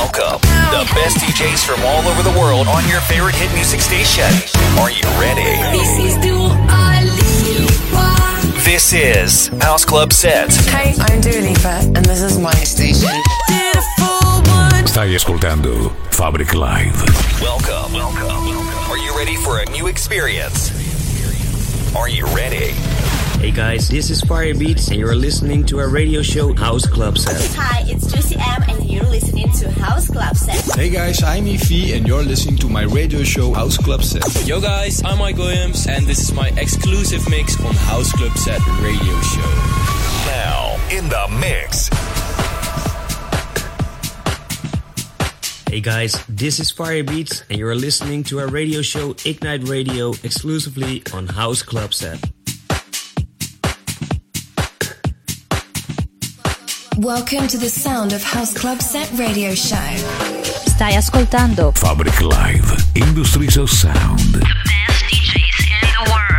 Welcome, the best DJs from all over the world on your favorite hit music station. Are you ready? This is Dua Lipa. This is House Club Set. Hey, I'm Dua Lipa, and this is my station. Beautiful one. Stai ascoltando Fabric Live. Welcome. Welcome. Are you ready for a new experience? Are you ready? Hey guys, this is Firebeatz, and you're listening to our radio show House Club Set. Hi, it's Juicy M, and you're listening to House Club Set. Hey guys, I'm Efi and you're listening to my radio show House Club Set. Yo guys, I'm Mike Williams and this is my exclusive mix on House Club Set radio show. Now, in the mix. Hey guys, this is Firebeatz, and you're listening to our radio show Ignite Radio exclusively on House Club Set. Welcome to the sound of House Club Set Radio Show. Stai ascoltando Fabric Live. Industries of Sound. best DJs in the world.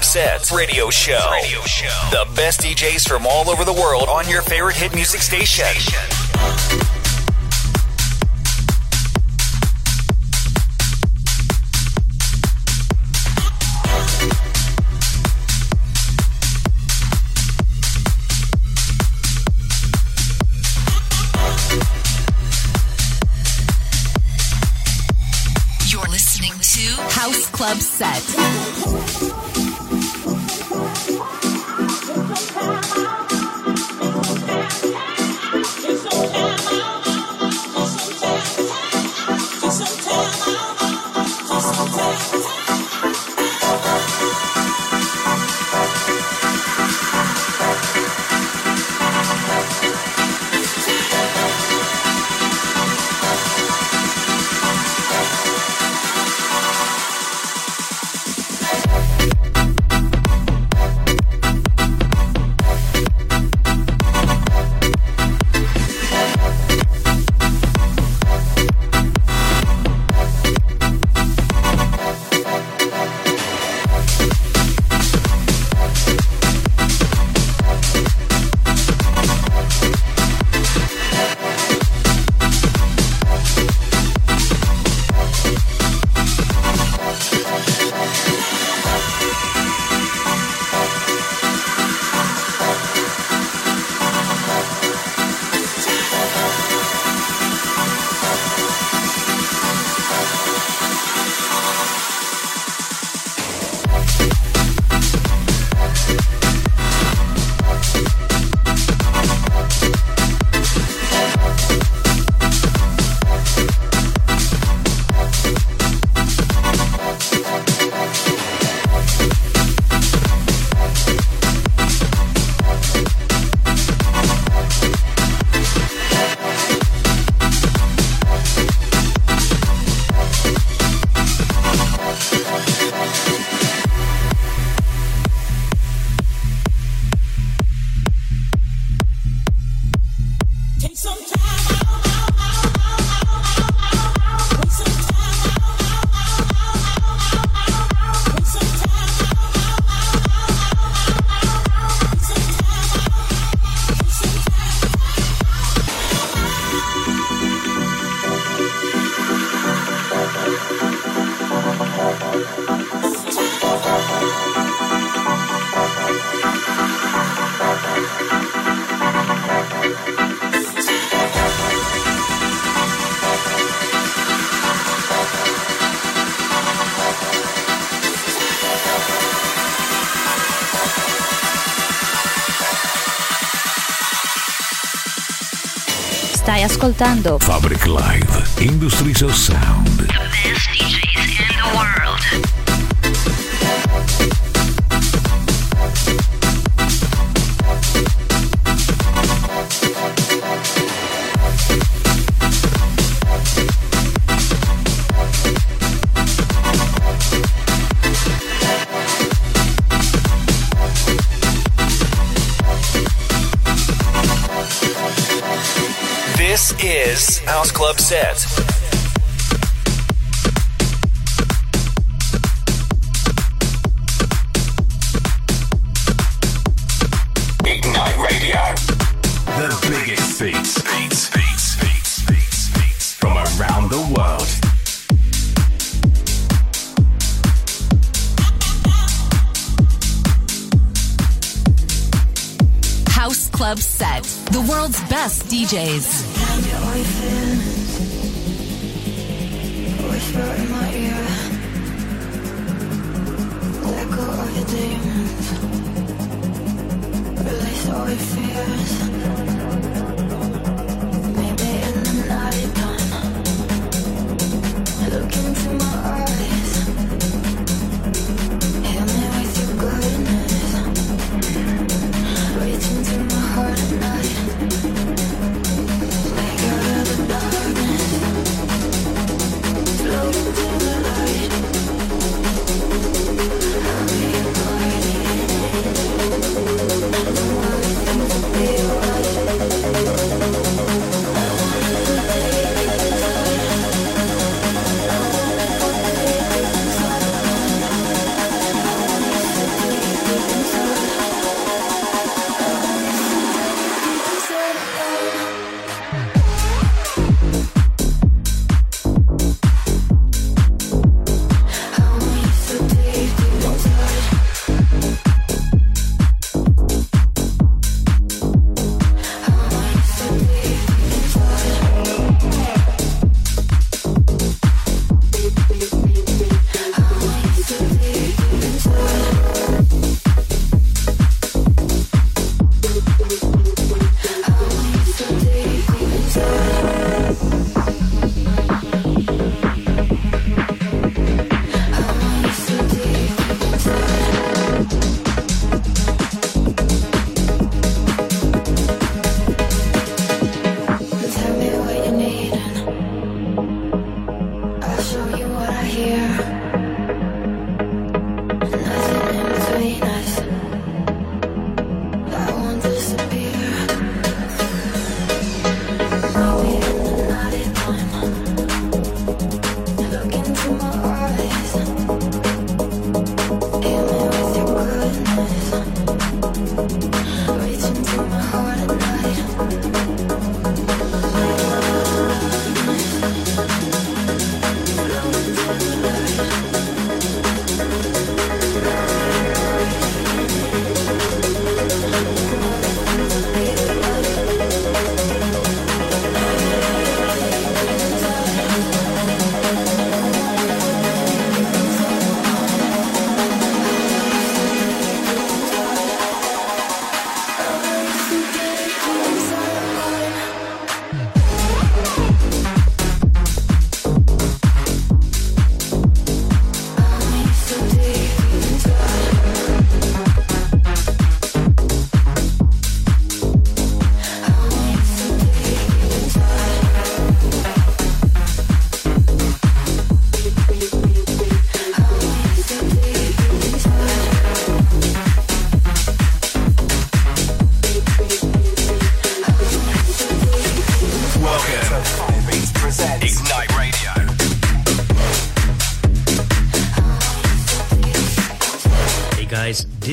Set Radio Show. Radio Show. The best DJs from all over the world on your favorite hit music station. Stai ascoltando Fabric Live, Industries of Sound. The best DJs in the world. The biggest speech, speaks, speaks, speaks, speaks, speaks from around the world. House Club Set. The world's best DJs.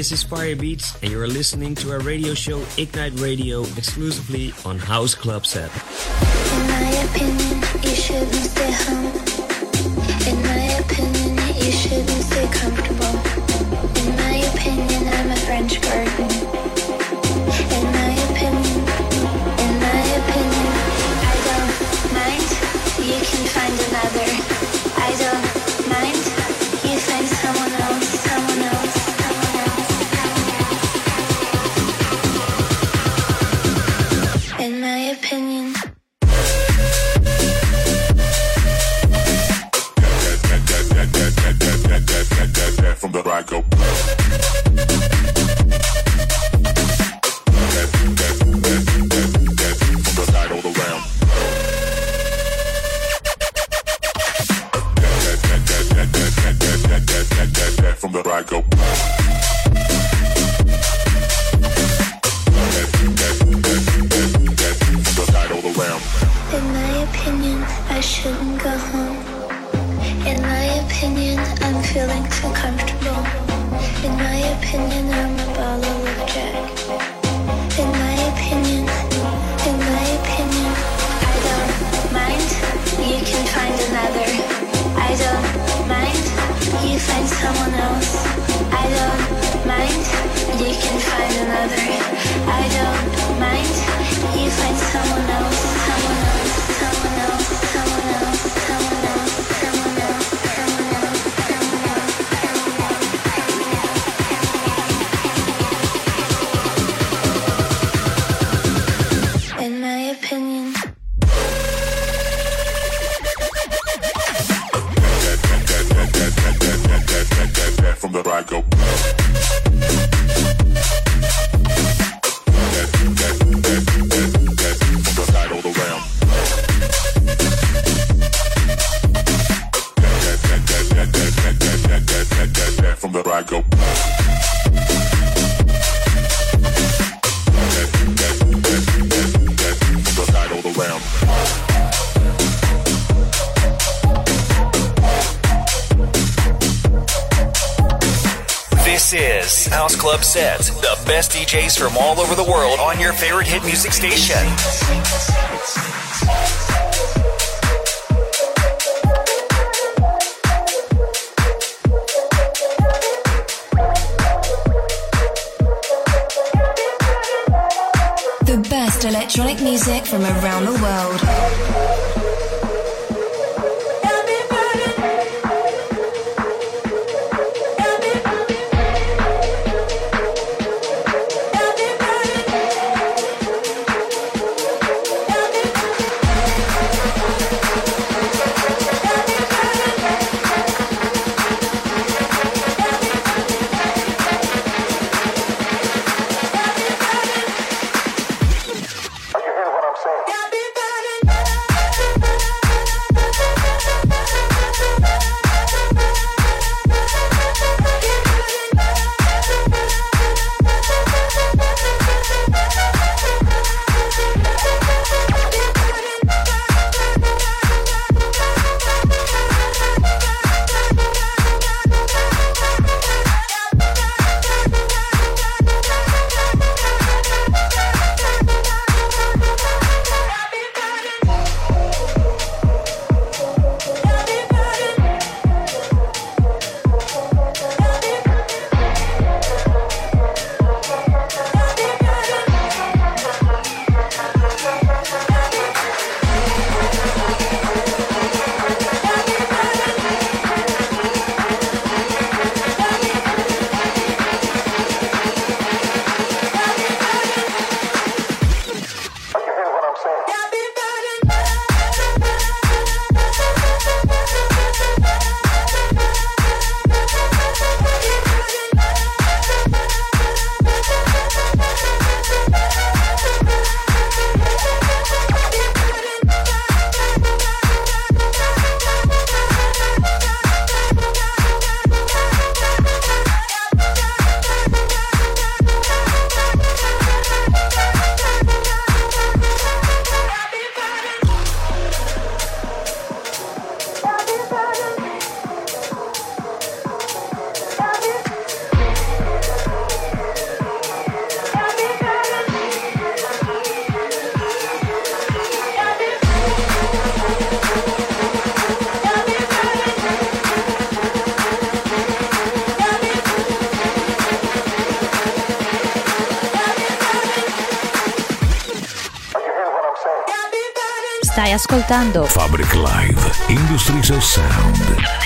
This is Firebeatz, and you're listening to our radio show Ignite Radio exclusively on House Club Set. In my opinion, you shouldn't stay home. In my opinion, you shouldn't stay comfortable. In my opinion, I'm a French garden. Shouldn't go home. In my opinion, I'm feeling too comfortable. In my opinion, I'm a bottle of Jack. In my opinion, in my opinion, I don't mind. You can find another. I don't mind. You find someone else. I don't mind. You can House Club Set, the best DJs from all over the world on your favorite hit music station. The best electronic music from around the world. Ascoltando Fabric Live Industries of Sound.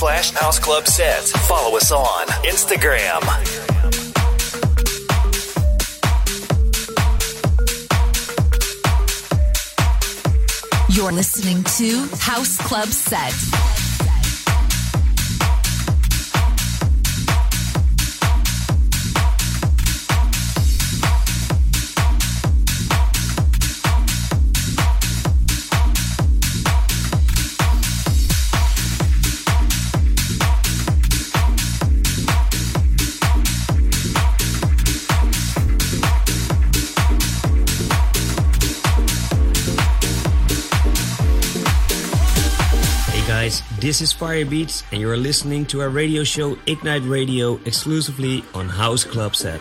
Slash house club set. Follow us on Instagram. You're listening to House Club Set. This is Firebeatz, and you're listening to our radio show Ignite Radio exclusively on House Club Set.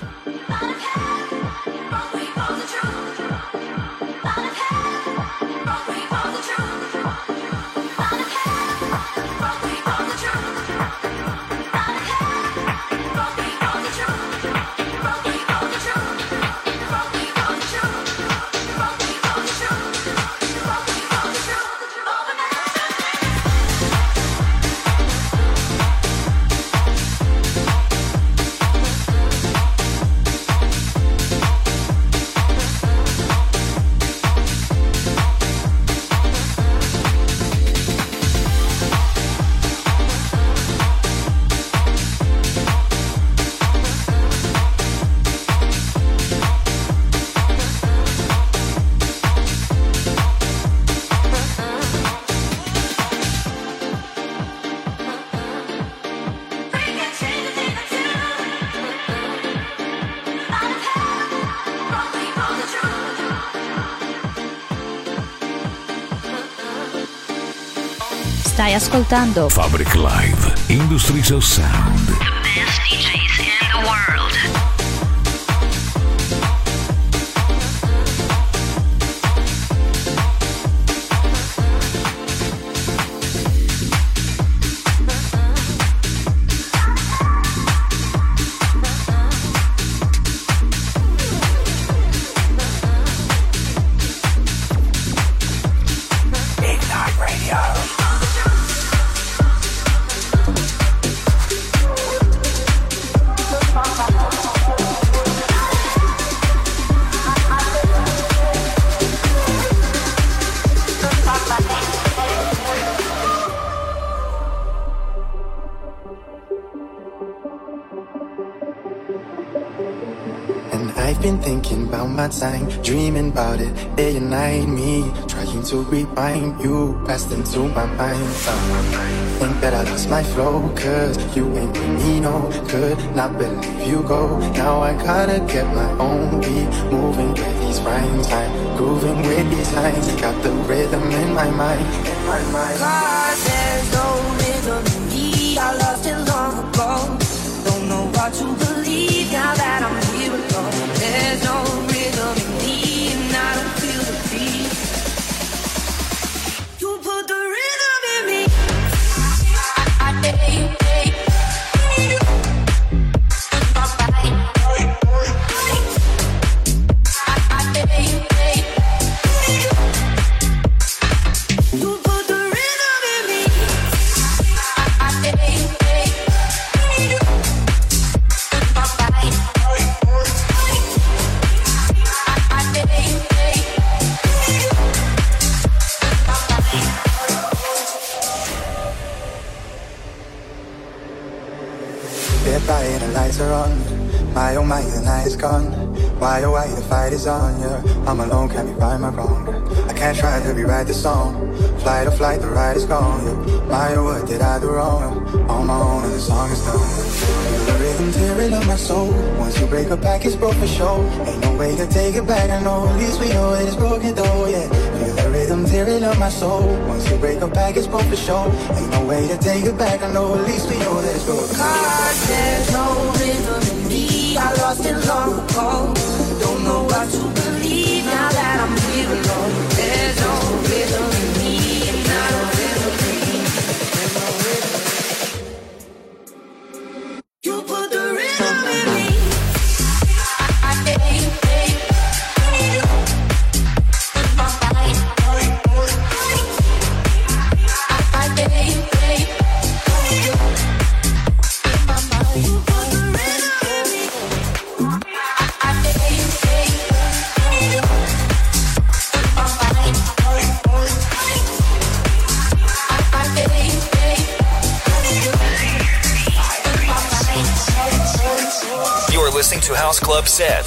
Ascoltando Fabric Live Industries of Sound. Night. Me trying to rewind you passed into my mind. Uh, think that I lost my flow, cause you ain't with me no good. Not believe you go. Now I gotta get my own beat moving with these rhymes. I'm grooving with these lines. Got the rhythm in my mind. In my mind. Cause there's no rhythm in me. I lost it long ago. Don't know what to believe now that I'm here alone. There's no the song. Flight or flight, the ride is gone. Yeah, my what did I do wrong? On my own and the song is done. Feel the rhythm tearing up my soul. Once you break a back, it's broke for sure. Ain't no way to take it back. I know, at least we know it is broken though. Yeah, feel the rhythm tearing up my soul. Once you break a back, it's broke for sure. Ain't no way to take it back. I know, at least we know that it's broken. Cause there's no rhythm in me. I lost it long ago. Don't know what to believe now that I'm here alone.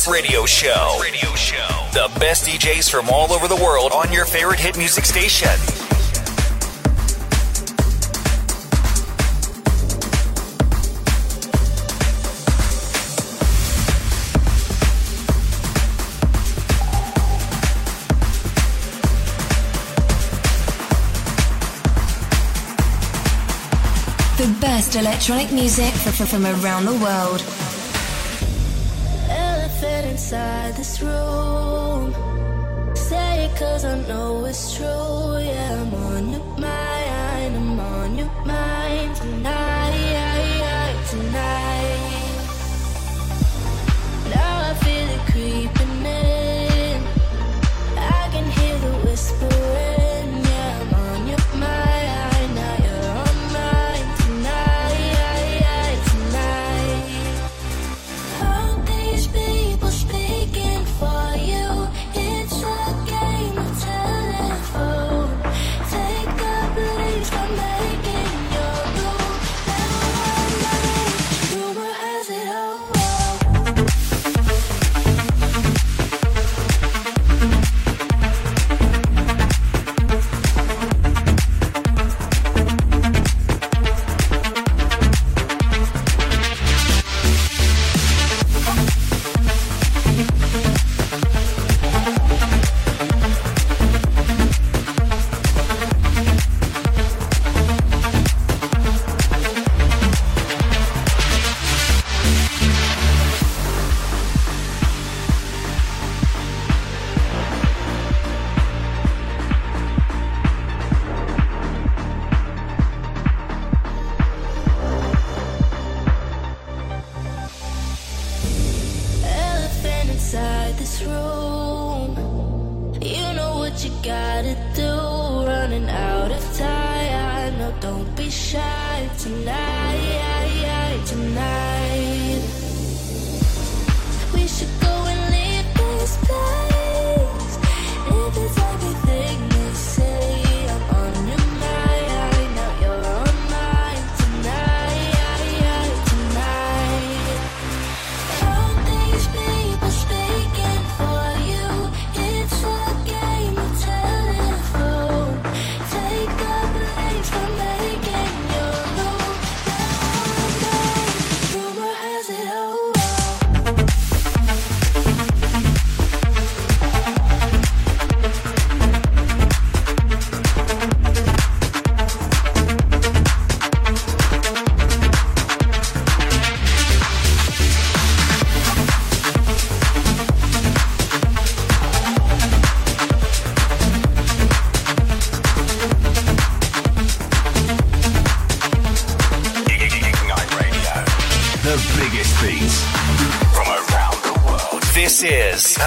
Radio Show. Radio Show. The best DJs from all over the world on your favorite hit music station. The best electronic music from around the world. Inside this room. Say it cause I know it's true. Yeah,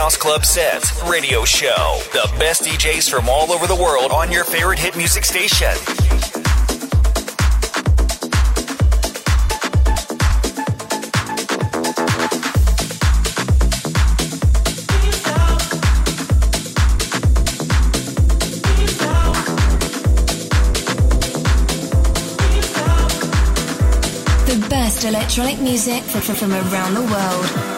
House Club Sets radio show. The best DJs from all over the world on your favorite hit music station. electronic music from around the world.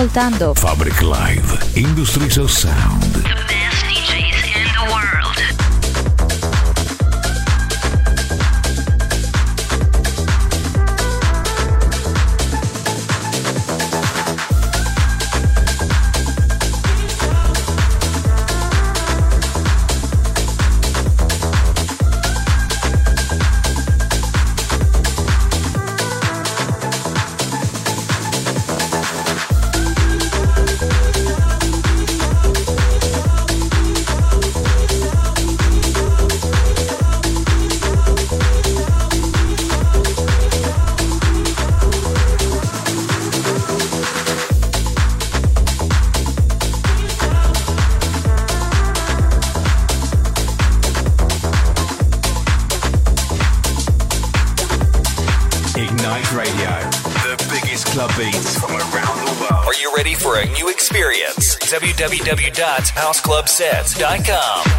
ascoltando Fabric Live Industries of Sound. www.houseclubsets.com.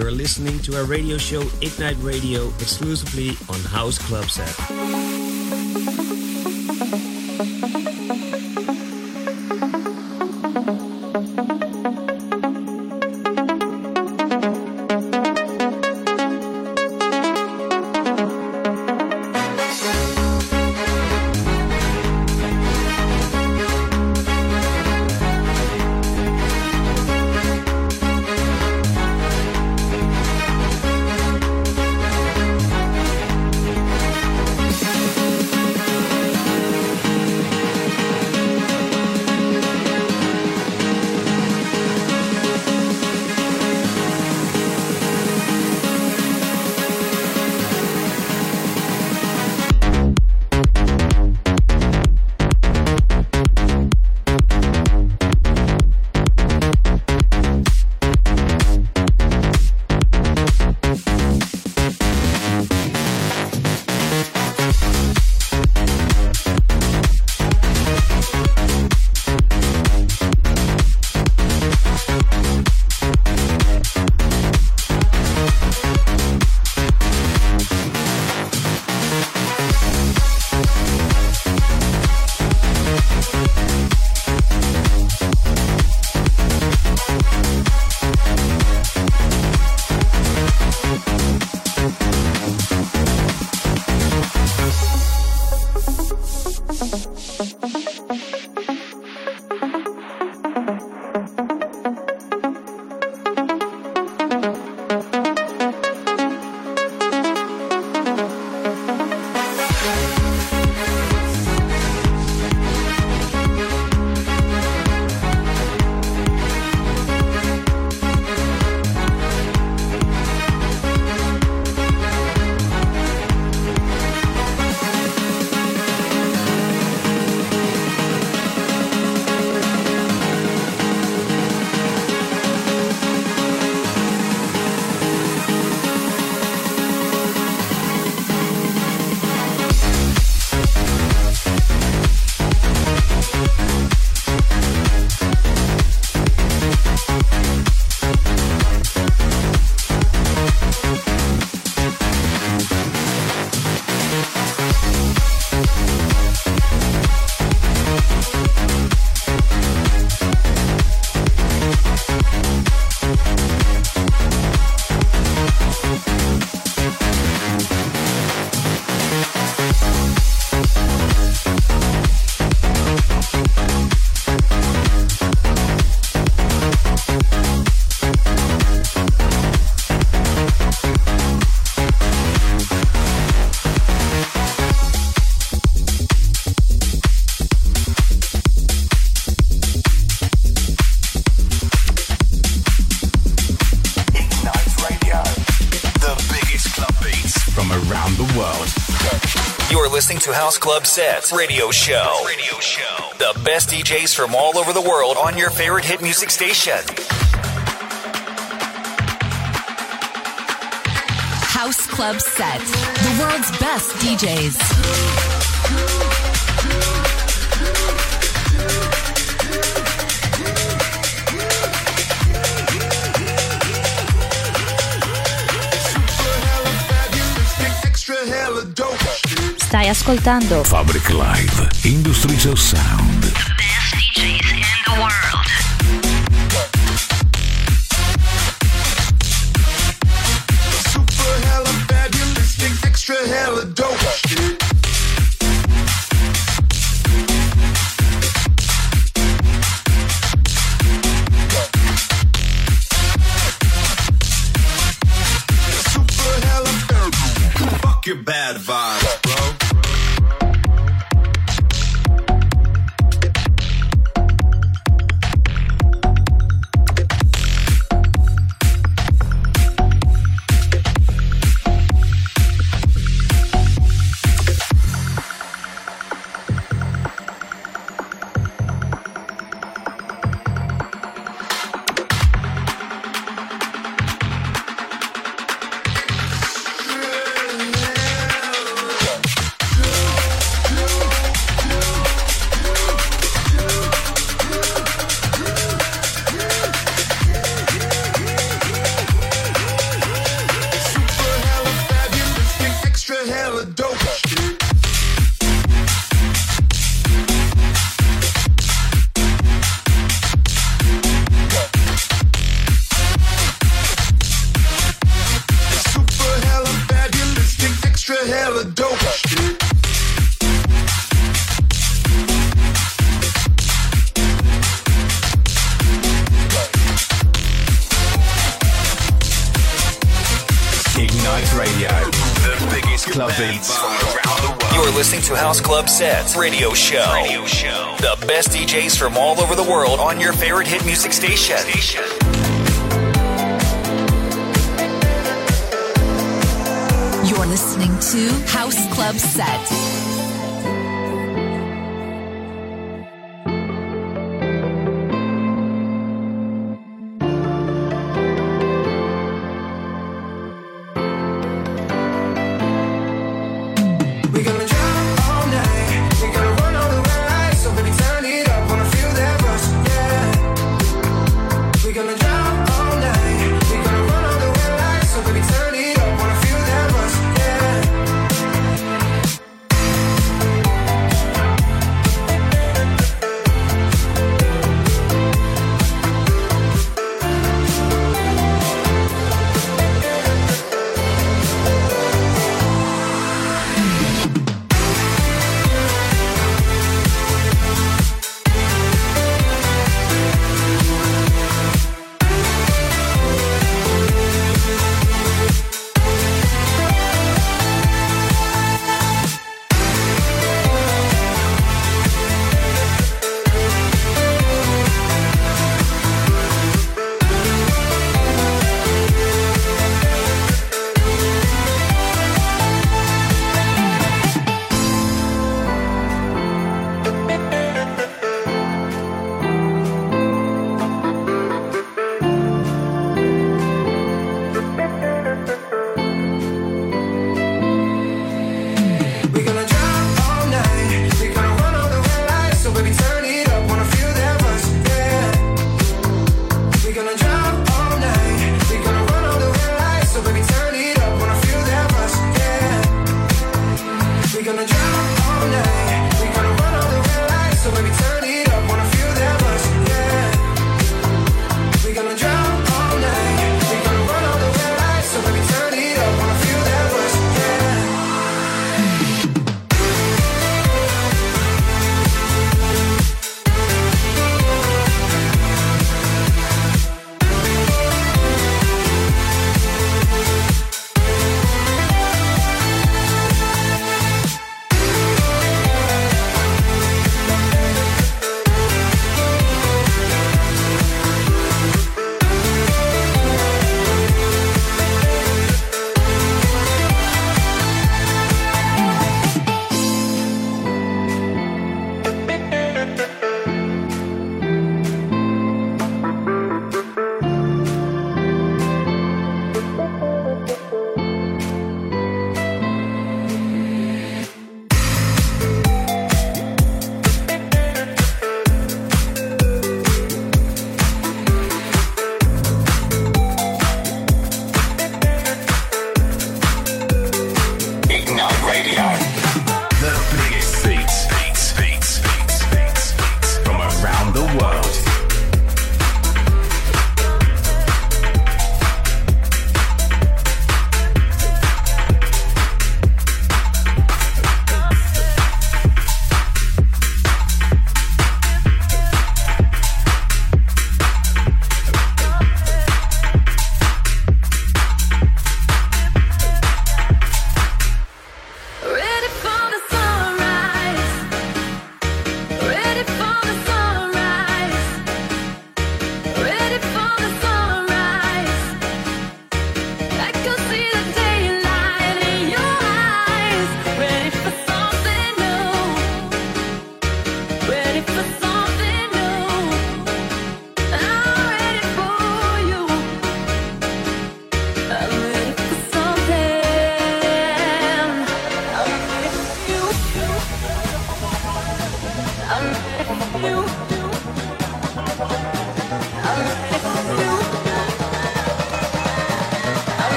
you're listening to our radio show Ignite Radio exclusively on House Club Set. To House Club Sets Radio Show. Radio Show. The best DJs from all over the world on your favorite hit music station. House Club Set. The world's best DJs. Stai ascoltando Fabric Live Industries of Sound. Club Sets Radio Show. Radio Show. The best DJs from all over the world on your favorite hit music station. station. You're listening to House Club Sets.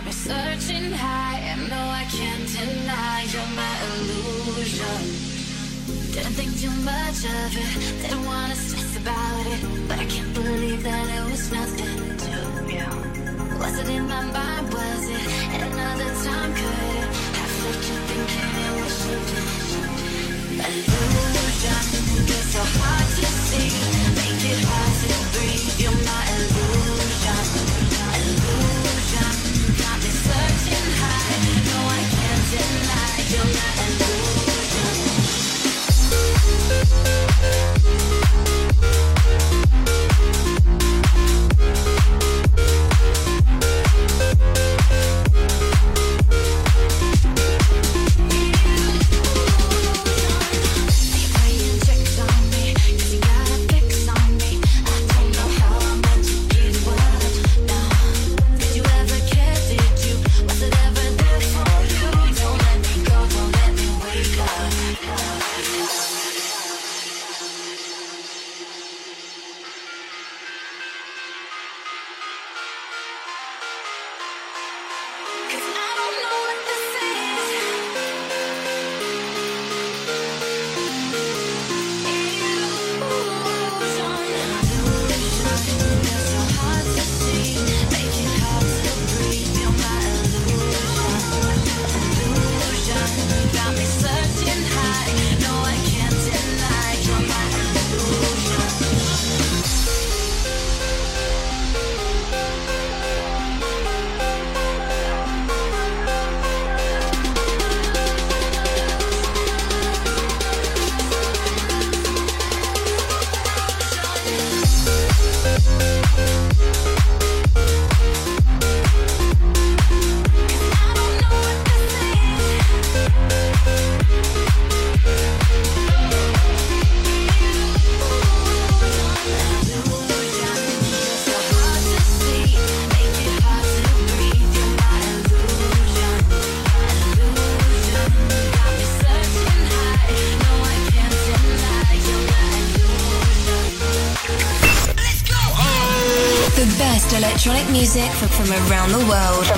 I've been searching high and no, I can't deny you're my illusion. Didn't think too much of it, didn't wanna stress about it, but I can't believe that it was nothing to you. Was it in my mind? Was it another time? Could around the world.